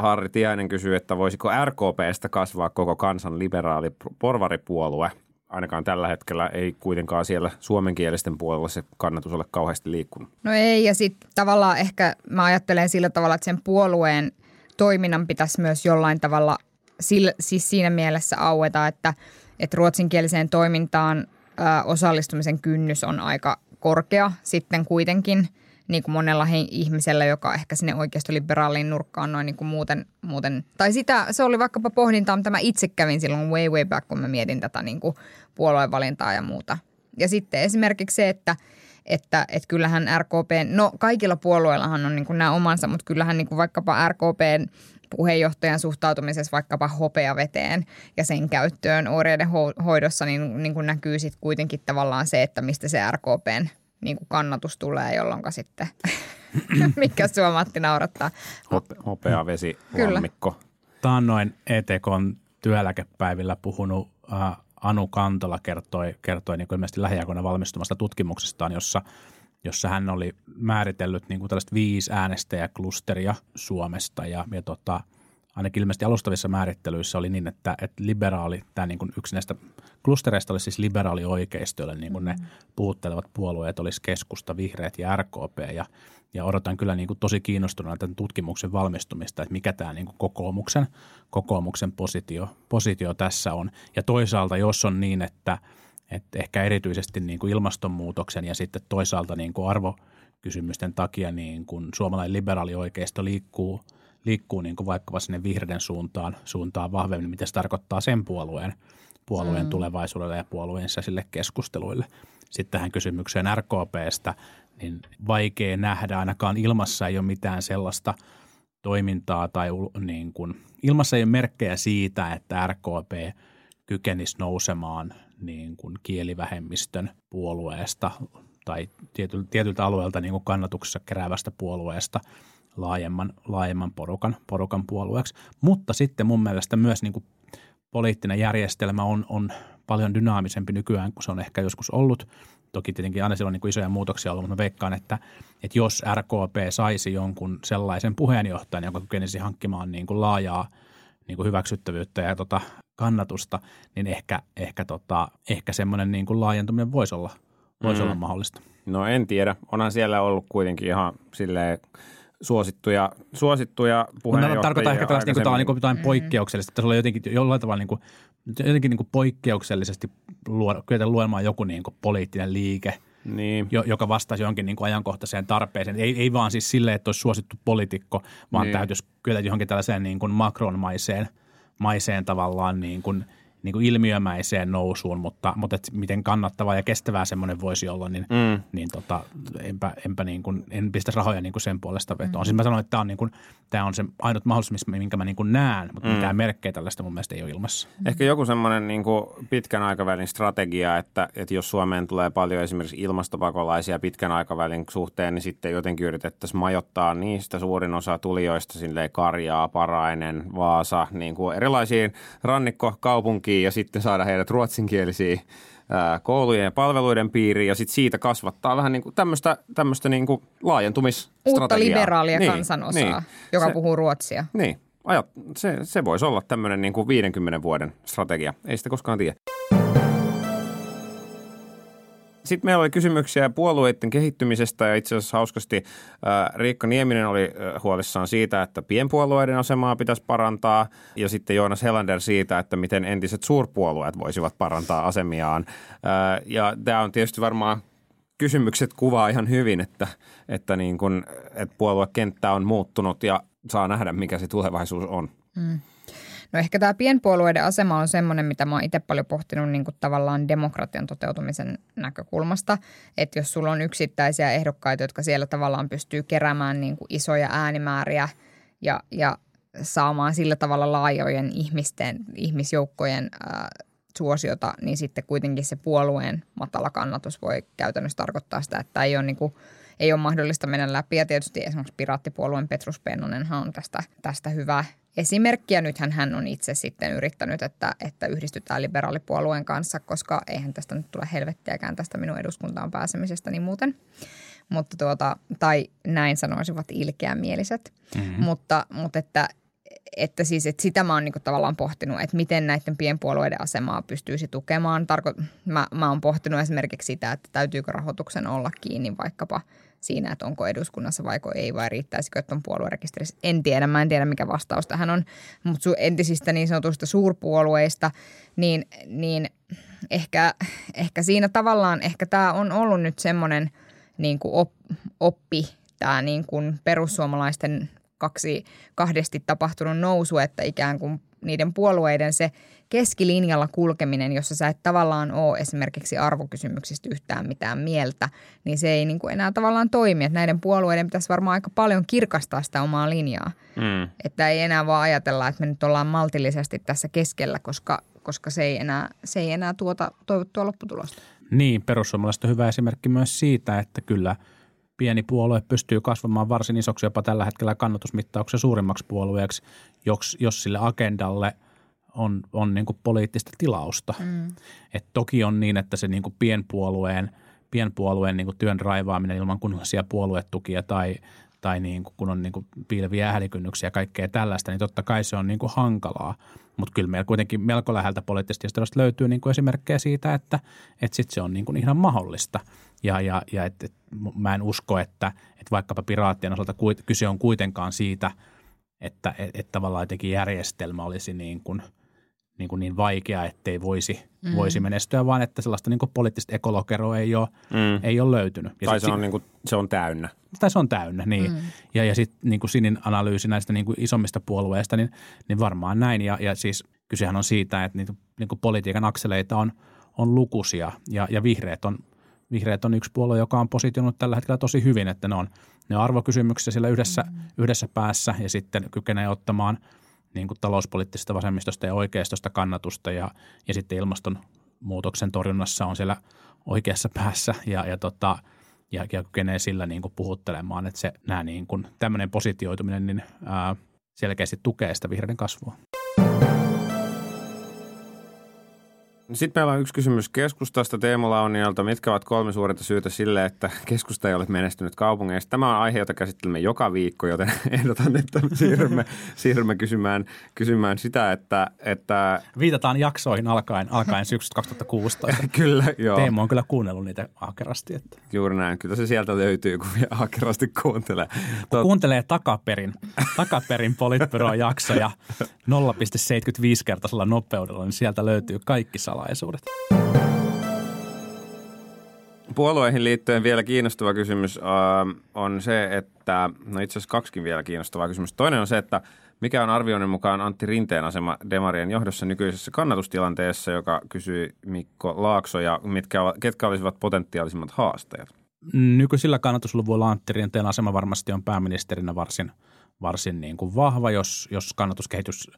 Harri Tiainen kysyy, että voisiko RKPstä kasvaa koko kansan liberaali porvaripuolue – ainakaan tällä hetkellä ei kuitenkaan siellä suomenkielisten puolella se kannatus ole kauheasti liikkunut. No ei, ja sitten tavallaan ehkä mä ajattelen sillä tavalla, että sen puolueen toiminnan pitäisi myös jollain tavalla siis siinä mielessä aueta, että, että ruotsinkieliseen toimintaan osallistumisen kynnys on aika korkea sitten kuitenkin – niin kuin monella he, ihmisellä, joka ehkä sinne oikeistoliberaaliin nurkkaan noin niin kuin muuten, muuten. Tai sitä, se oli vaikkapa pohdintaa, mitä mä itse kävin silloin way way back, kun mä mietin tätä niin kuin puoluevalintaa ja muuta. Ja sitten esimerkiksi se, että, että, että kyllähän RKP, no kaikilla puolueillahan on niin kuin nämä omansa, mutta kyllähän niin kuin vaikkapa RKPn puheenjohtajan suhtautumisessa vaikkapa hopeaveteen ja sen käyttöön oireiden ho- hoidossa, niin, niin kuin näkyy sitten kuitenkin tavallaan se, että mistä se RKPn niin kuin kannatus tulee, jolloin sitten, mikä sua Matti naurattaa. Hope, hopea vesi, lammikko. Taannoin ETKn työeläkepäivillä puhunut äh, Anu Kantola kertoi, kertoi niin kuin ilmeisesti lähiaikoina valmistumasta tutkimuksestaan, jossa, jossa hän oli määritellyt niin kuin tällaista viisi äänestäjäklusteria Suomesta ja, ja tota, ainakin ilmeisesti alustavissa määrittelyissä oli niin, että, että liberaali, tämä niin kuin yksi näistä klustereista oli siis liberaali oikeisto, jolle niin kuin ne puhuttelevat puolueet olisi keskusta, vihreät ja RKP ja, ja odotan kyllä niin kuin tosi kiinnostuneena tämän tutkimuksen valmistumista, että mikä tämä niin kuin kokoomuksen, kokoomuksen positio, positio tässä on. Ja toisaalta, jos on niin, että, että ehkä erityisesti niin kuin ilmastonmuutoksen ja sitten toisaalta niin kuin arvokysymysten takia niin kuin suomalainen liberaali oikeisto liikkuu, liikkuu niin kuin vaikkapa sinne vihreiden suuntaan, suuntaan vahvemmin, mitä se tarkoittaa sen puolueen, puolueen mm. tulevaisuudelle ja puolueen sisäisille keskusteluille. Sitten tähän kysymykseen RKPstä, niin vaikea nähdä, ainakaan ilmassa ei ole mitään sellaista toimintaa tai niin kuin, ilmassa ei ole merkkejä siitä, että RKP kykenisi nousemaan niin kuin kielivähemmistön puolueesta tai tietyltä, tietyltä alueelta niin kuin kannatuksessa keräävästä puolueesta laajemman, laajemman porukan, porukan puolueeksi. Mutta sitten mun mielestä myös niin kuin poliittinen järjestelmä on, on paljon dynaamisempi nykyään kuin se on ehkä joskus ollut. Toki tietenkin aina siellä on niin isoja muutoksia ollut, mutta veikkaan, että, että jos RKP saisi jonkun sellaisen puheenjohtajan, joka kykenisi hankkimaan niin kuin laajaa niin kuin hyväksyttävyyttä ja tota kannatusta, niin ehkä, ehkä, tota, ehkä semmoinen niin kuin laajentuminen voisi olla, voisi Mm. olla mahdollista. No en tiedä. Onhan siellä ollut kuitenkin ihan silleen suosittuja, suosittuja puheenjohtajia. mä tarkoitan ehkä tällaista niin kuin, niin jotain Mm. poikkeuksellista. Tässä oli jotenkin jollain tavalla niin kuin, jotenkin niin kuin poikkeuksellisesti luoda, kyetä luomaan joku niin kuin poliittinen liike, Niin. jo, joka vastaisi johonkin niin kuin ajankohtaiseen tarpeeseen. Ei, ei vaan siis silleen, että olisi suosittu poliitikko, vaan Niin. täytyisi kyetä johonkin tällaiseen niin kuin Macron-maiseen maiseen tavallaan niin kuin, niin kuin ilmiömäiseen nousuun, mutta, mutta et miten kannattavaa ja kestävää semmoinen voisi olla, niin, Mm. niin tota, enpä, enpä niin kuin, en pistä rahoja niin kuin sen puolesta vetoon. Mm. Siis mä sanoin, että tämä on, niin kuin, tämä on se ainut mahdollisuus, minkä mä niin kuin näen, mutta mm. mitään merkkejä tällaista mun mielestä ei ole ilmassa. Ehkä joku semmoinen niin pitkän aikavälin strategia, että, että jos Suomeen tulee paljon esimerkiksi ilmastopakolaisia pitkän aikavälin suhteen, niin sitten jotenkin yritettäisiin majoittaa niistä suurin osa tulijoista silleen Karjaa, Parainen, Vaasa, niin kuin erilaisiin rannikkokaupunkiin ja sitten saada heidät ruotsinkielisiin ää, koulujen ja palveluiden piiriin ja sitten siitä kasvattaa vähän niin kuin tämmöistä, tämmöistä niin kuin laajentumisstrategiaa. Uutta liberaalia Niin, kansanosaa, niin. joka Se- puhuu ruotsia. Niin, ajat, se, se voisi olla tämmöinen niin kuin 50 vuoden strategia. Ei sitä koskaan tiedä. Sitten meillä oli kysymyksiä puolueiden kehittymisestä ja itse asiassa hauskasti ää, Riikka Nieminen oli ää, huolissaan siitä, että pienpuolueiden asemaa pitäisi parantaa ja sitten Joonas Helander siitä, että miten entiset suurpuolueet voisivat parantaa asemiaan. Ää, Ja tämä on tietysti varmaan kysymykset kuvaa ihan hyvin, että, että, niin kun, että puoluekenttä on muuttunut ja saa nähdä, mikä se tulevaisuus on. No ehkä tämä pienpuolueiden asema on semmoinen, mitä mä oon itse paljon pohtinut niin kuin tavallaan demokratian toteutumisen näkökulmasta. Että jos sulla on yksittäisiä ehdokkaita, jotka siellä tavallaan pystyy keräämään niin kuin isoja äänimääriä ja, ja saamaan sillä tavalla laajojen ihmisten, ihmisjoukkojen ää, suosiota, niin sitten kuitenkin se puolueen matala kannatus voi käytännössä tarkoittaa sitä, että ei ole, niin kuin, ei ole mahdollista mennä läpi. Ja tietysti esimerkiksi piraattipuolueen Petrus Pennonenhan on tästä, tästä hyvä esimerkki. Ja nythän hän on itse sitten yrittänyt, että, että yhdistytään liberaalipuolueen kanssa, koska eihän tästä nyt tule helvettiäkään tästä minun eduskuntaan pääsemisestä niin muuten. Mutta tuota, tai näin sanoisivat ilkeämieliset. Mm-hmm. Mutta, mutta että, että siis että sitä mä oon niinku tavallaan pohtinut, että miten näiden pienpuolueiden asemaa pystyisi tukemaan. Tarko- mä, mä oon pohtinut esimerkiksi sitä, että täytyykö rahoituksen olla kiinni vaikkapa siinä, että onko eduskunnassa vaiko ei, vai riittäisikö, että on puoluerekisterissä. En tiedä, mä en tiedä mikä vastaus tähän on, mutta entisistä niin sanotuista suurpuolueista, niin, niin ehkä, ehkä siinä tavallaan, ehkä tämä on ollut nyt semmoinen niin kuin op, oppi, tämä niin kuin perussuomalaisten kaksi, kahdesti tapahtunut nousu, että ikään kuin niiden puolueiden se keskilinjalla kulkeminen, jossa sä et tavallaan ole esimerkiksi arvokysymyksistä yhtään mitään mieltä, niin se ei niin kuin enää tavallaan toimi. Että näiden puolueiden pitäisi varmaan aika paljon kirkastaa sitä omaa linjaa. Mm. Että ei enää vaan ajatella, että me nyt ollaan maltillisesti tässä keskellä, koska, koska se, ei enää, se ei enää tuota toivottua lopputulosta. Niin, perussuomalaiset on hyvä esimerkki myös siitä, että kyllä pieni puolue pystyy kasvamaan varsin isoksi jopa tällä hetkellä kannatusmittauksen suurimmaksi puolueeksi, jos, jos sille agendalle on, on niin kuin poliittista tilausta. Mm. Et toki on niin, että se niin kuin pienpuolueen, pienpuolueen niin kuin työn raivaaminen ilman kunnollisia puoluetukia tai, tai niin kuin, kun on niin kuin piileviä äälikynnyksiä ja kaikkea tällaista, niin totta kai se on niin kuin hankalaa. Mutta kyllä meillä kuitenkin melko läheltä poliittisesta historiasta löytyy niin kuin esimerkkejä siitä, että, että sit se on niin kuin ihan mahdollista. Ja, ja, ja et, et, mä en usko, että, että vaikkapa piraattien osalta kyse on kuitenkaan siitä, että et, et tavallaan jotenkin järjestelmä olisi niin kuin – niin, kuin niin vaikea, ettei voisi, mm. voisi menestyä, vaan että sellaista niin kuin poliittista ekolokeroa ei ole, mm. ei ole löytynyt. Ja tai se on, niin kuin, se on täynnä. Tai se on täynnä, niin. Mm. Ja, ja sitten niin kuin Sinin analyysi näistä niin kuin isommista puolueista, niin, niin varmaan näin. Ja, ja siis kysehän on siitä, että niitä, niin kuin politiikan akseleita on, on lukuisia ja, ja vihreät on – Vihreät on yksi puolue, joka on positionut tällä hetkellä tosi hyvin, että ne on, ne on arvokysymyksiä siellä yhdessä, mm. yhdessä päässä ja sitten kykenee ottamaan – niin kuin talouspoliittisesta vasemmistosta ja oikeistosta kannatusta ja, ja sitten ilmastonmuutoksen torjunnassa on siellä oikeassa päässä ja, ja, tota, ja, ja kykenee sillä niin kuin puhuttelemaan, että se nämä niin kuin, tämmöinen positioituminen niin, ää, selkeästi tukee sitä vihreiden kasvua. Sitten meillä on yksi kysymys keskustasta Teemu Launialta. Mitkä ovat kolme suurinta syytä sille, että keskusta ei ole menestynyt kaupungeissa? Tämä on aihe, jota käsittelemme joka viikko, joten ehdotan, että siirrymme, siirrymme kysymään, kysymään sitä, että, että... Viitataan jaksoihin alkaen, alkaen syksystä 2016. kyllä, joo. Teemu on kyllä kuunnellut niitä ahkerasti. Että... Juuri näin. Kyllä se sieltä löytyy, kun ahkerasti kuuntelee. Kun Tot... kuuntelee takaperin, takaperin Politbyroon jaksoja 0,75 kertaisella nopeudella, niin sieltä löytyy kaikki salaisuudet. Puolueihin liittyen vielä kiinnostava kysymys äh, on se, että, no itse asiassa kaksikin vielä kiinnostavaa kysymys. Toinen on se, että mikä on arvioinnin mukaan Antti Rinteen asema Demarien johdossa nykyisessä kannatustilanteessa, joka kysyi Mikko Laakso ja mitkä, ketkä olisivat potentiaalisimmat haastajat? Nykyisillä kannatusluvuilla Antti Rinteen asema varmasti on pääministerinä varsin, varsin niin kuin vahva, jos, jos kannatuskehitys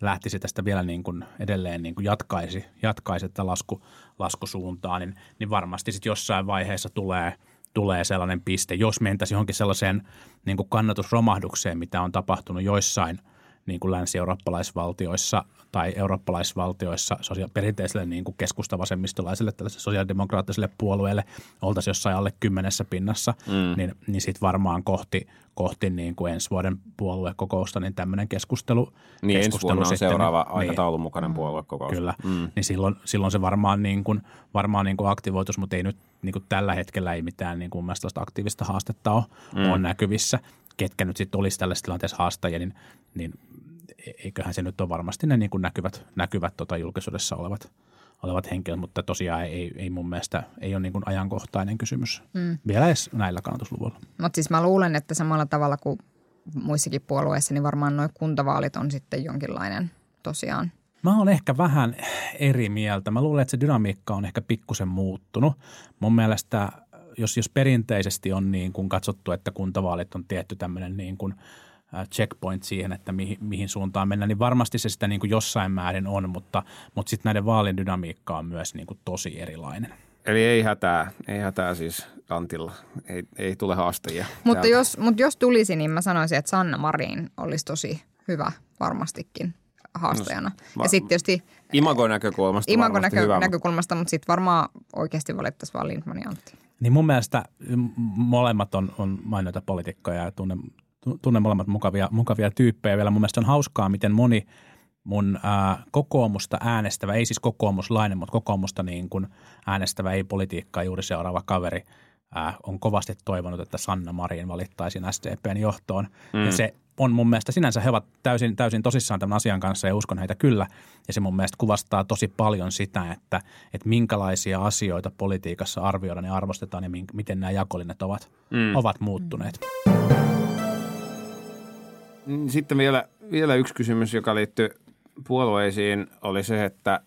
lähtisi tästä vielä niin kuin edelleen niin kuin jatkaisi, jatkaisi tätä lasku, laskusuuntaa, niin, niin varmasti sitten jossain vaiheessa tulee, tulee sellainen piste, jos mentäisiin johonkin sellaiseen niin kuin kannatusromahdukseen, mitä on tapahtunut joissain – niin kuin länsi-eurooppalaisvaltioissa tai eurooppalaisvaltioissa sosia- perinteiselle niin kuin keskustavasemmistolaiselle tällaiselle sosiaalidemokraattiselle puolueelle oltaisiin jossain alle kymmenessä pinnassa, mm. niin, niin sitten varmaan kohti, kohti niin kuin ensi vuoden puoluekokousta niin tämmöinen keskustelu. Niin keskustelu ensi on seuraava niin, aikataulun mukainen puoluekokous. Kyllä, mm. niin silloin, silloin se varmaan, niin kuin, varmaan niin kuin aktivoitus, mutta ei nyt niin kuin tällä hetkellä ei mitään niin kuin aktiivista haastetta ole, mm. ole näkyvissä ketkä nyt sitten olisi tällaisessa tilanteessa haastajia, niin, niin eiköhän se nyt ole varmasti ne niin kuin näkyvät, näkyvät tota julkisuudessa olevat, olevat henkilöt, mutta tosiaan ei, ei mun mielestä ei ole niin kuin ajankohtainen kysymys mm. vielä edes näillä kannatusluvuilla. Mutta siis mä luulen, että samalla tavalla kuin muissakin puolueissa, niin varmaan nuo kuntavaalit on sitten jonkinlainen tosiaan Mä oon ehkä vähän eri mieltä. Mä luulen, että se dynamiikka on ehkä pikkusen muuttunut. Mun mielestä jos, jos perinteisesti on niin kuin katsottu, että kuntavaalit on tietty tämmöinen niin kuin checkpoint siihen, että mihin, mihin suuntaan mennään, niin varmasti se sitä niin kuin jossain määrin on, mutta, mutta sitten näiden vaalien dynamiikka on myös niin kuin tosi erilainen. Eli ei hätää, ei hätää siis Antilla, ei, ei tule haastajia. Mutta jos, mutta jos tulisi, niin mä sanoisin, että Sanna Marin olisi tosi hyvä varmastikin haastajana. No, ja sitten tietysti... Imagon näkökulmasta Imagon näkö, hyvä. näkökulmasta, mutta sitten varmaan oikeasti valittaisiin vaan Lindman ja Antti. Niin mun mielestä molemmat on, on mainioita poliitikkoja ja tunne, tunne molemmat mukavia, mukavia tyyppejä. Vielä mun mielestä on hauskaa, miten moni mun ää, kokoomusta äänestävä, ei siis kokoomuslainen, mutta kokoomusta niin kuin äänestävä, ei politiikkaa juuri seuraava kaveri, ää, on kovasti toivonut, että Sanna Marin valittaisiin SDPn johtoon. Mm. Ja se on mun mielestä sinänsä he ovat täysin, täysin tosissaan tämän asian kanssa ja uskon heitä kyllä. Ja se mun mielestä kuvastaa tosi paljon sitä, että, että minkälaisia asioita politiikassa arvioidaan ja arvostetaan ja miten nämä jakolinnet ovat, mm. ovat muuttuneet. Sitten vielä, vielä yksi kysymys, joka liittyy puolueisiin oli se, että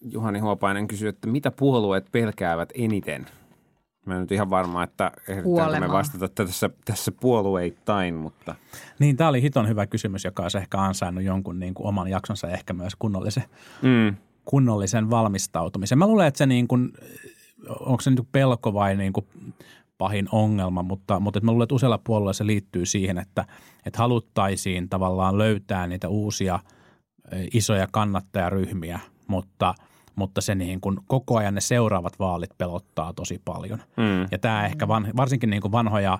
Juhani Huopainen kysyi, että mitä puolueet pelkäävät eniten? Mä en nyt ihan varma, että ehditäänkö me vastata tässä, tässä puolueittain, mutta Niin, tämä oli hiton hyvä kysymys, joka olisi ehkä ansainnut jonkun niin kuin oman jaksonsa ja ehkä myös kunnollisen, mm, kunnollisen valmistautumisen. Mä luulen, että se niin kuin, onko se niin kuin pelko vai niin kuin pahin ongelma, mutta, mutta että mä luulen, että useilla puolueilla se liittyy siihen, että, että haluttaisiin tavallaan löytää niitä uusia isoja kannattajaryhmiä, mutta, mutta se niin kuin koko ajan ne seuraavat vaalit pelottaa tosi paljon. mm, Ja tämä ehkä van, varsinkin niin kuin vanhoja,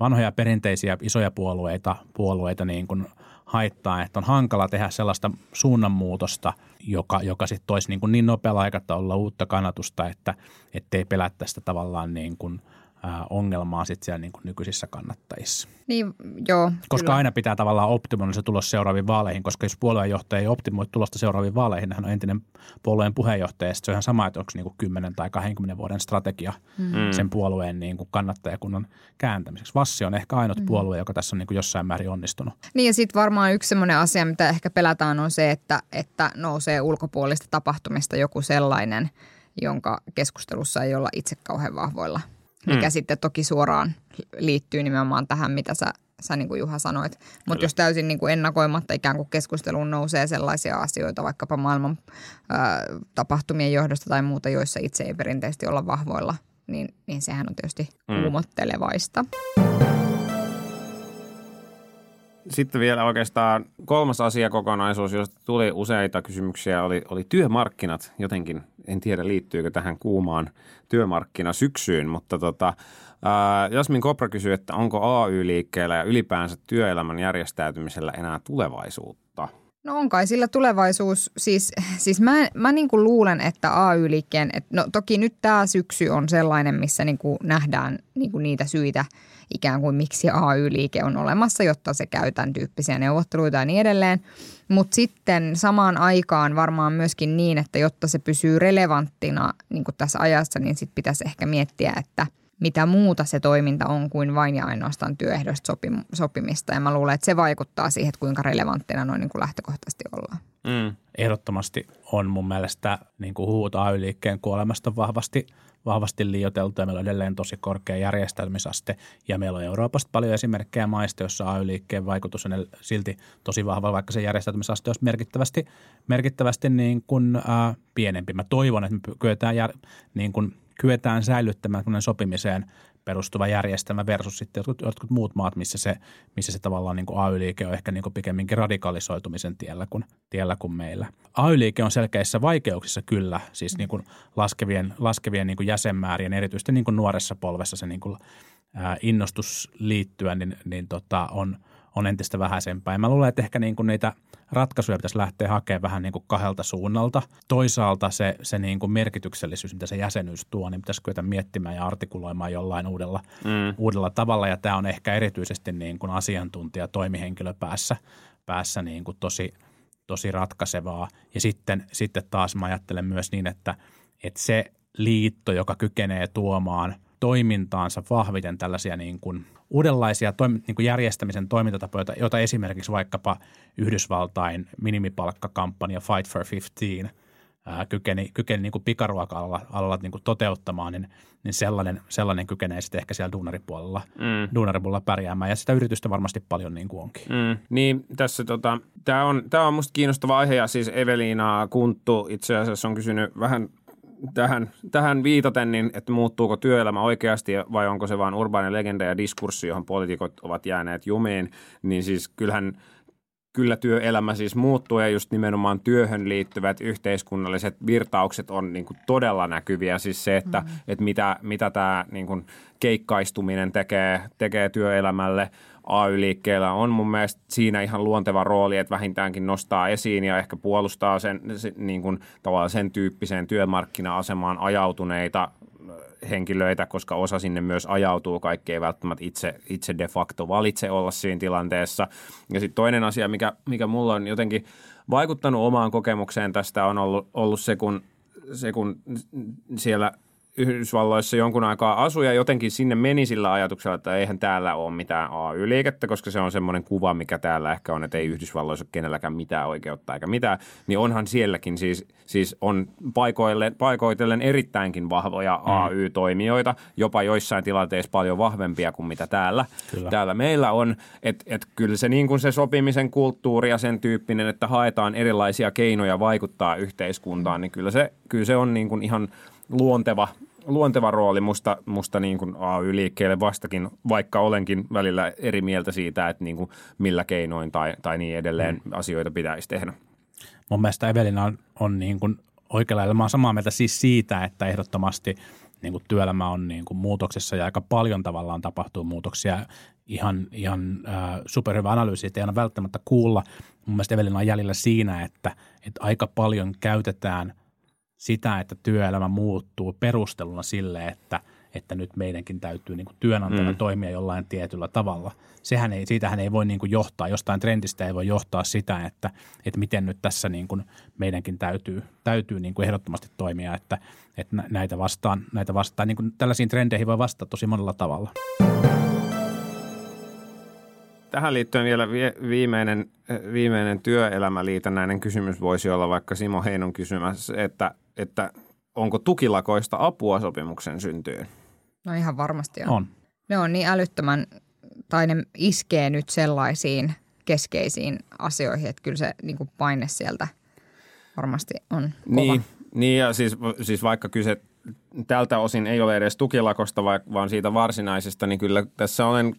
vanhoja perinteisiä isoja puolueita, puolueita niin kuin haittaa, että on hankala tehdä sellaista suunnanmuutosta, joka, joka sitten toisi niin, kuin niin nopealla aikataululla uutta kannatusta, että ettei pelättäisi tavallaan niin kuin, ongelmaa sitten siellä niin kuin nykyisissä kannattajissa. Niin, joo. Koska kyllä. aina pitää tavallaan optimoida se tulos seuraaviin vaaleihin, koska jos puolueenjohtaja ei optimoi tulosta seuraaviin vaaleihin, hän on entinen puolueen puheenjohtaja, ja sit se on ihan sama, että onko niin kuin 10 tai 20 vuoden strategia mm. sen puolueen niin kuin kannattajakunnan kääntämiseksi. Vassi on ehkä ainut mm. puolue, joka tässä on niin kuin jossain määrin onnistunut. Niin ja sitten varmaan yksi semmoinen asia, mitä ehkä pelätään on se, että, että nousee ulkopuolista tapahtumista joku sellainen, jonka keskustelussa ei olla itse kauhean vahvoilla. Mikä mm. sitten toki suoraan liittyy nimenomaan tähän, mitä sä, sä niin kuin Juha sanoit. Mutta jos täysin niin kuin ennakoimatta ikään kuin keskusteluun nousee sellaisia asioita, vaikkapa maailman ää, tapahtumien johdosta tai muuta, joissa itse ei perinteisesti olla vahvoilla, niin, niin sehän on tietysti Mm. kuumottelevaista. Sitten vielä oikeastaan kolmas asiakokonaisuus, josta tuli useita kysymyksiä, oli, oli työmarkkinat. Jotenkin, en tiedä liittyykö tähän kuumaan työmarkkinasyksyyn, mutta tota, ää, Jasmin Kopra kysyy, että onko AY-liikkeellä ja ylipäänsä työelämän järjestäytymisellä enää tulevaisuutta? No on kai sillä tulevaisuus. Siis, siis mä, mä niin kuin luulen, että AY-liikkeen, että no toki nyt tämä syksy on sellainen, missä niin kuin nähdään niin kuin niitä syitä ikään kuin miksi AY-liike on olemassa, jotta se käy tämän tyyppisiä neuvotteluita ja niin edelleen. Mutta sitten samaan aikaan varmaan myöskin niin, että jotta se pysyy relevanttina niin kuin tässä ajassa, niin sitten pitäisi ehkä miettiä, että – mitä muuta se toiminta on kuin vain ja ainoastaan työehdoista sopim- sopimista. Ja mä luulen, että se vaikuttaa siihen, että kuinka relevanttina noin niin kuin lähtökohtaisesti ollaan. Mm. Ehdottomasti on mun mielestä niin kuin huut AY-liikkeen kuolemasta vahvasti, vahvasti liioteltu ja meillä on edelleen tosi korkea järjestäytymisaste ja meillä on Euroopasta paljon esimerkkejä maista, jossa AY-liikkeen vaikutus on silti tosi vahva, vaikka se järjestäytymisaste olisi merkittävästi, merkittävästi niin kuin, äh, pienempi. Mä toivon, että me kyetään, jär, niin kuin, kyetään säilyttämään sopimiseen perustuva järjestelmä versus sitten jotkut, jotkut muut maat, missä se, missä se tavallaan niin kuin AY-liike on ehkä niin kuin pikemminkin radikalisoitumisen tiellä kuin, tiellä kuin meillä. AY-liike on selkeissä vaikeuksissa kyllä, siis niin kuin laskevien, laskevien niin kuin jäsenmäärien, erityisesti niin kuin nuoressa polvessa se niin kuin, innostus liittyä, niin, niin tota, on, on entistä vähäisempää. Ja mä luulen, että ehkä niin kuin niitä ratkaisuja pitäisi lähteä hakemaan vähän niin kuin kahdelta suunnalta. Toisaalta se, se niin kuin merkityksellisyys, mitä se jäsenyys tuo, niin pitäisi kyetä miettimään ja artikuloimaan jollain uudella, mm. uudella tavalla. Ja tämä on ehkä erityisesti niin kuin asiantuntija toimihenkilö päässä, päässä niin kuin tosi, tosi ratkaisevaa. Ja sitten, sitten taas mä ajattelen myös niin, että, että se liitto, joka kykenee tuomaan – toimintaansa vahviten tällaisia niin kuin uudenlaisia toim- niin kuin järjestämisen toimintatapoja, joita, esimerkiksi vaikkapa Yhdysvaltain minimipalkkakampanja Fight for 15 ää, kykeni, kykeni niin pikaruoka-alalla alalla, niin kuin toteuttamaan, niin, niin sellainen, sellainen kykenee sitten ehkä siellä duunaripuolella, mm. duunaripuolella pärjäämään. Ja sitä yritystä varmasti paljon niin kuin onkin. Mm, niin, tässä tota, tämä on, tää on musta kiinnostava aihe ja siis Eveliina Kunttu itse asiassa on kysynyt vähän tähän, tähän viitaten, niin että muuttuuko työelämä oikeasti vai onko se vain urbaani legenda ja diskurssi, johon poliitikot ovat jääneet jumiin, niin siis kyllähän kyllä työelämä siis muuttuu ja just nimenomaan työhön liittyvät yhteiskunnalliset virtaukset on niin kuin todella näkyviä. Siis se, että, mm-hmm. että mitä, mitä tämä niin kuin keikkaistuminen tekee, tekee työelämälle AY-liikkeellä on mun mielestä siinä ihan luonteva rooli, että vähintäänkin nostaa esiin ja ehkä puolustaa sen, niin kuin, tavallaan sen tyyppiseen työmarkkina-asemaan ajautuneita henkilöitä, koska osa sinne myös ajautuu, kaikki ei välttämättä itse, itse de facto valitse olla siinä tilanteessa. Ja sitten toinen asia, mikä, mikä mulla on jotenkin vaikuttanut omaan kokemukseen tästä on ollut, ollut se, kun, se, kun siellä Yhdysvalloissa jonkun aikaa asui ja jotenkin sinne meni sillä ajatuksella, että eihän täällä ole mitään AY-liikettä, koska se on semmoinen kuva, mikä täällä ehkä on, että ei Yhdysvalloissa ole kenelläkään mitään oikeutta eikä mitään, niin onhan sielläkin siis, siis on paikoilleen, paikoitellen erittäinkin vahvoja mm. AY-toimijoita, jopa joissain tilanteissa paljon vahvempia kuin mitä täällä, kyllä. täällä meillä on. Että et kyllä se niin kuin se sopimisen kulttuuri ja sen tyyppinen, että haetaan erilaisia keinoja vaikuttaa yhteiskuntaan, niin kyllä se, kyllä se on niin kuin ihan luonteva luonteva rooli musta, musta niin kuin AY-liikkeelle vastakin, vaikka olenkin välillä eri mieltä siitä, että niin kuin millä keinoin tai, tai niin edelleen mm. asioita pitäisi tehdä. Mun mielestä Evelina on, on niin kuin oikealla lailla, mä olen samaa mieltä siis siitä, että ehdottomasti niin kuin työelämä on niin kuin muutoksessa ja aika paljon tavallaan tapahtuu muutoksia. Ihan, ihan äh, superhyvä analyysi, että ei aina välttämättä kuulla. Mun mielestä Evelina on jäljellä siinä, että, että aika paljon käytetään – sitä, että työelämä muuttuu perusteluna sille, että, että nyt meidänkin täytyy niin kuin työnantajana mm. toimia jollain tietyllä tavalla. Sehän ei, siitähän ei voi niin kuin johtaa, jostain trendistä ei voi johtaa sitä, että, että miten nyt tässä niin kuin meidänkin täytyy, täytyy niin kuin ehdottomasti toimia, että, että näitä vastaan, näitä vastaan niin kuin tällaisiin trendeihin voi vastata tosi monella tavalla. Tähän liittyen vielä viimeinen, viimeinen työelämäliitännäinen kysymys voisi olla vaikka Simo Heinon kysymys, että – että onko tukilakoista apua sopimuksen syntyyn? No ihan varmasti on. on. Ne on niin älyttömän, tai ne iskee nyt sellaisiin keskeisiin asioihin, että kyllä se niin kuin paine sieltä varmasti on kova. Niin, niin ja siis, siis vaikka kyse tältä osin ei ole edes tukilakosta, vaan siitä varsinaisesta, niin kyllä tässä olen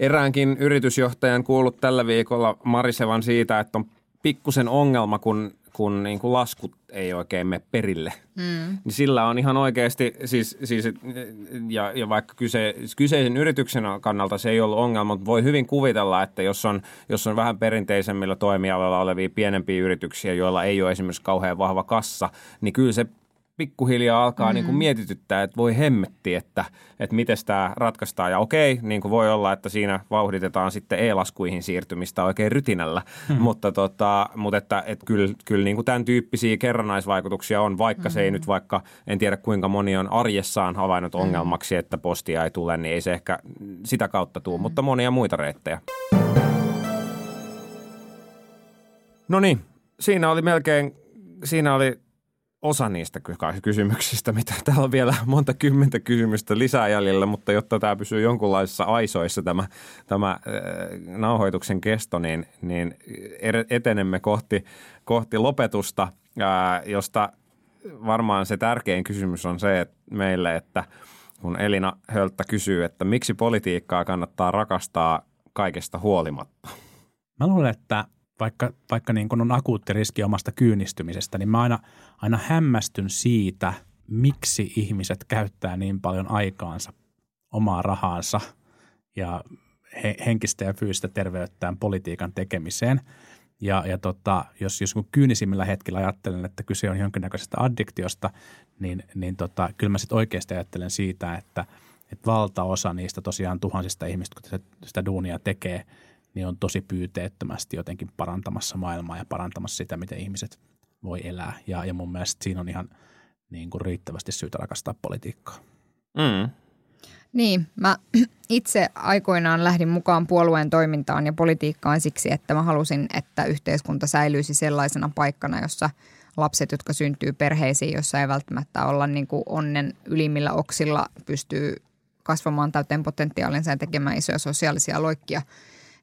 eräänkin yritysjohtajan kuullut tällä viikolla Marisevan siitä, että on pikkusen ongelma, kun kun niin kuin laskut ei oikein mene perille. Mm. Niin sillä on ihan oikeasti, siis, siis ja, ja vaikka kyse, kyseisen yrityksen kannalta se ei ollut ongelma, mutta voi hyvin kuvitella, että jos on, jos on vähän perinteisemmillä toimialoilla olevia pienempiä yrityksiä, joilla ei ole esimerkiksi kauhean vahva kassa, niin kyllä se pikkuhiljaa alkaa mm. niin kuin mm. mietityttää, että voi hemmetti, että, että miten tämä ratkaistaan. Ja okei, niin kuin voi olla, että siinä vauhditetaan sitten e-laskuihin siirtymistä oikein rytinällä, mm. mutta, tota, mutta että, että kyllä, kyllä niin kuin tämän tyyppisiä kerrannaisvaikutuksia on, vaikka mm. se ei mm. nyt vaikka, en tiedä kuinka moni on arjessaan havainnut mm. ongelmaksi, että postia ei tule, niin ei se ehkä sitä kautta tule, mm. mutta monia muita reittejä. No niin, siinä oli melkein, siinä oli osa niistä kysymyksistä, mitä täällä on vielä monta kymmentä kysymystä lisää jäljellä, mutta jotta tämä pysyy jonkunlaisissa aisoissa tämä, tämä äh, nauhoituksen kesto, niin, niin etenemme kohti, kohti lopetusta, äh, josta varmaan se tärkein kysymys on se että meille, että kun Elina Hölttä kysyy, että miksi politiikkaa kannattaa rakastaa kaikesta huolimatta. Mä luulen, että vaikka, vaikka niin kun on akuutti riski omasta kyynistymisestä, niin mä aina, aina hämmästyn siitä, miksi ihmiset käyttää niin paljon aikaansa, omaa rahaansa ja he, henkistä ja fyysistä terveyttään politiikan tekemiseen. Ja, ja tota, jos, jos kyynisimmillä hetkillä ajattelen, että kyse on jonkinnäköisestä addiktiosta, niin, niin tota, kyllä mä sitten oikeasti ajattelen siitä, että, että valtaosa niistä tosiaan tuhansista ihmistä, kun sitä, sitä duunia tekee – niin on tosi pyyteettömästi jotenkin parantamassa maailmaa ja parantamassa sitä, miten ihmiset voi elää. Ja, ja mun mielestä siinä on ihan niin kuin riittävästi syytä rakastaa politiikkaa. Mm. Niin, mä itse aikoinaan lähdin mukaan puolueen toimintaan ja politiikkaan siksi, että mä halusin, että yhteiskunta säilyisi sellaisena paikkana, jossa lapset, jotka syntyy perheisiin, jossa ei välttämättä olla niin kuin onnen ylimmillä oksilla, pystyy kasvamaan täyteen potentiaalinsa ja tekemään isoja sosiaalisia loikkia –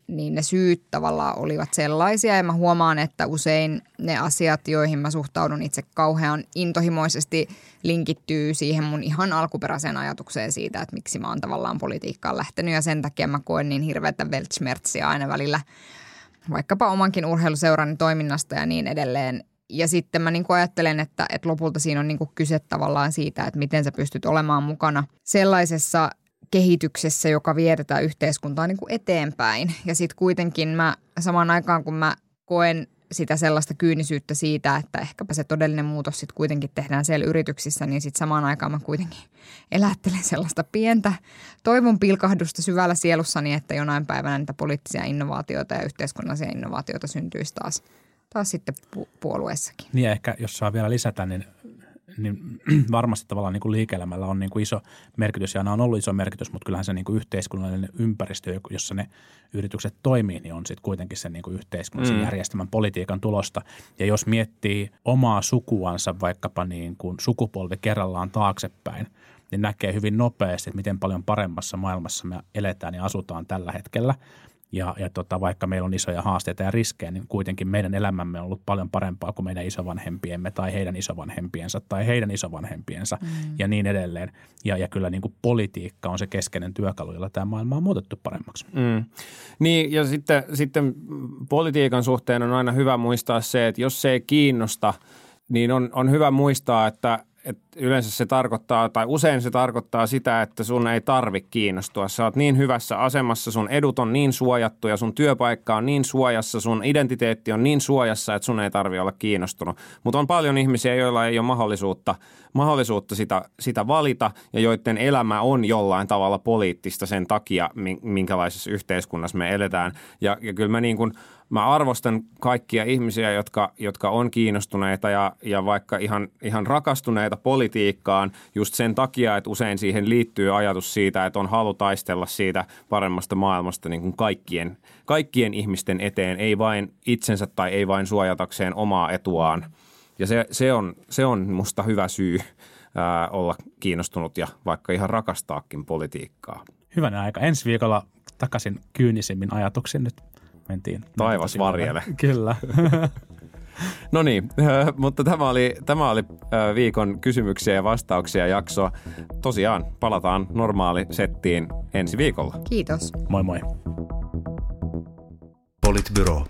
niin ne syyt tavallaan olivat sellaisia. Ja mä huomaan, että usein ne asiat, joihin mä suhtaudun itse kauhean intohimoisesti, linkittyy siihen mun ihan alkuperäiseen ajatukseen siitä, että miksi mä oon tavallaan politiikkaan lähtenyt. Ja sen takia mä koen niin hirveätä weltschmerzia aina välillä vaikkapa omankin urheiluseuran toiminnasta ja niin edelleen. Ja sitten mä niin ajattelen, että, että lopulta siinä on niin kyse tavallaan siitä, että miten sä pystyt olemaan mukana sellaisessa kehityksessä, joka vie yhteiskuntaa niin kuin eteenpäin. Ja sitten kuitenkin mä samaan aikaan, kun mä koen sitä sellaista kyynisyyttä siitä, että ehkäpä se todellinen muutos sitten kuitenkin tehdään siellä yrityksissä, niin sitten samaan aikaan mä kuitenkin elättelen sellaista pientä toivon pilkahdusta syvällä sielussani, että jonain päivänä niitä poliittisia innovaatioita ja yhteiskunnallisia innovaatioita syntyisi taas, taas sitten pu- puolueessakin. Niin ehkä, jos saa vielä lisätä, niin niin varmasti tavallaan niin kuin liike-elämällä on niin kuin iso merkitys ja aina on ollut iso merkitys, mutta kyllähän se niin kuin yhteiskunnallinen ympäristö, jossa ne yritykset toimii, niin on sitten kuitenkin sen niin kuin yhteiskunnallisen mm. järjestelmän politiikan tulosta. Ja jos miettii omaa sukuansa vaikkapa niin kuin sukupolvi kerrallaan taaksepäin, niin näkee hyvin nopeasti, että miten paljon paremmassa maailmassa me eletään ja asutaan tällä hetkellä – ja, ja tota, vaikka meillä on isoja haasteita ja riskejä, niin kuitenkin meidän elämämme on ollut paljon parempaa kuin meidän isovanhempiemme tai heidän isovanhempiensa tai heidän isovanhempiensa mm. ja niin edelleen. Ja, ja kyllä niin kuin politiikka on se keskeinen työkalu, jolla tämä maailma on muutettu paremmaksi. Mm. Niin ja sitten, sitten politiikan suhteen on aina hyvä muistaa se, että jos se ei kiinnosta, niin on, on hyvä muistaa, että – et yleensä se tarkoittaa, tai usein se tarkoittaa sitä, että sun ei tarvi kiinnostua. Sä oot niin hyvässä asemassa, sun edut on niin suojattu ja sun työpaikka on niin suojassa, sun identiteetti on niin suojassa, että sun ei tarvi olla kiinnostunut. Mutta on paljon ihmisiä, joilla ei ole mahdollisuutta, mahdollisuutta sitä, sitä valita ja joiden elämä on jollain tavalla poliittista sen takia, minkälaisessa yhteiskunnassa me eletään. Ja, ja kyllä mä niin kuin – mä arvostan kaikkia ihmisiä, jotka, jotka on kiinnostuneita ja, ja vaikka ihan, ihan rakastuneita politiikkaan just sen takia, että usein siihen liittyy ajatus siitä, että on halu taistella siitä paremmasta maailmasta niin kuin kaikkien, kaikkien ihmisten eteen, ei vain itsensä tai ei vain suojatakseen omaa etuaan. Ja se, se, on, se on musta hyvä syy ää, olla kiinnostunut ja vaikka ihan rakastaakin politiikkaa. Hyvänä aika. Ensi viikolla takaisin kyynisemmin ajatuksin nyt mentiin. Taivas varjele. Kyllä. No niin, mutta tämä oli, tämä oli viikon kysymyksiä ja vastauksia jakso. Tosiaan palataan normaali settiin ensi viikolla. Kiitos. Moi moi. Politbyro.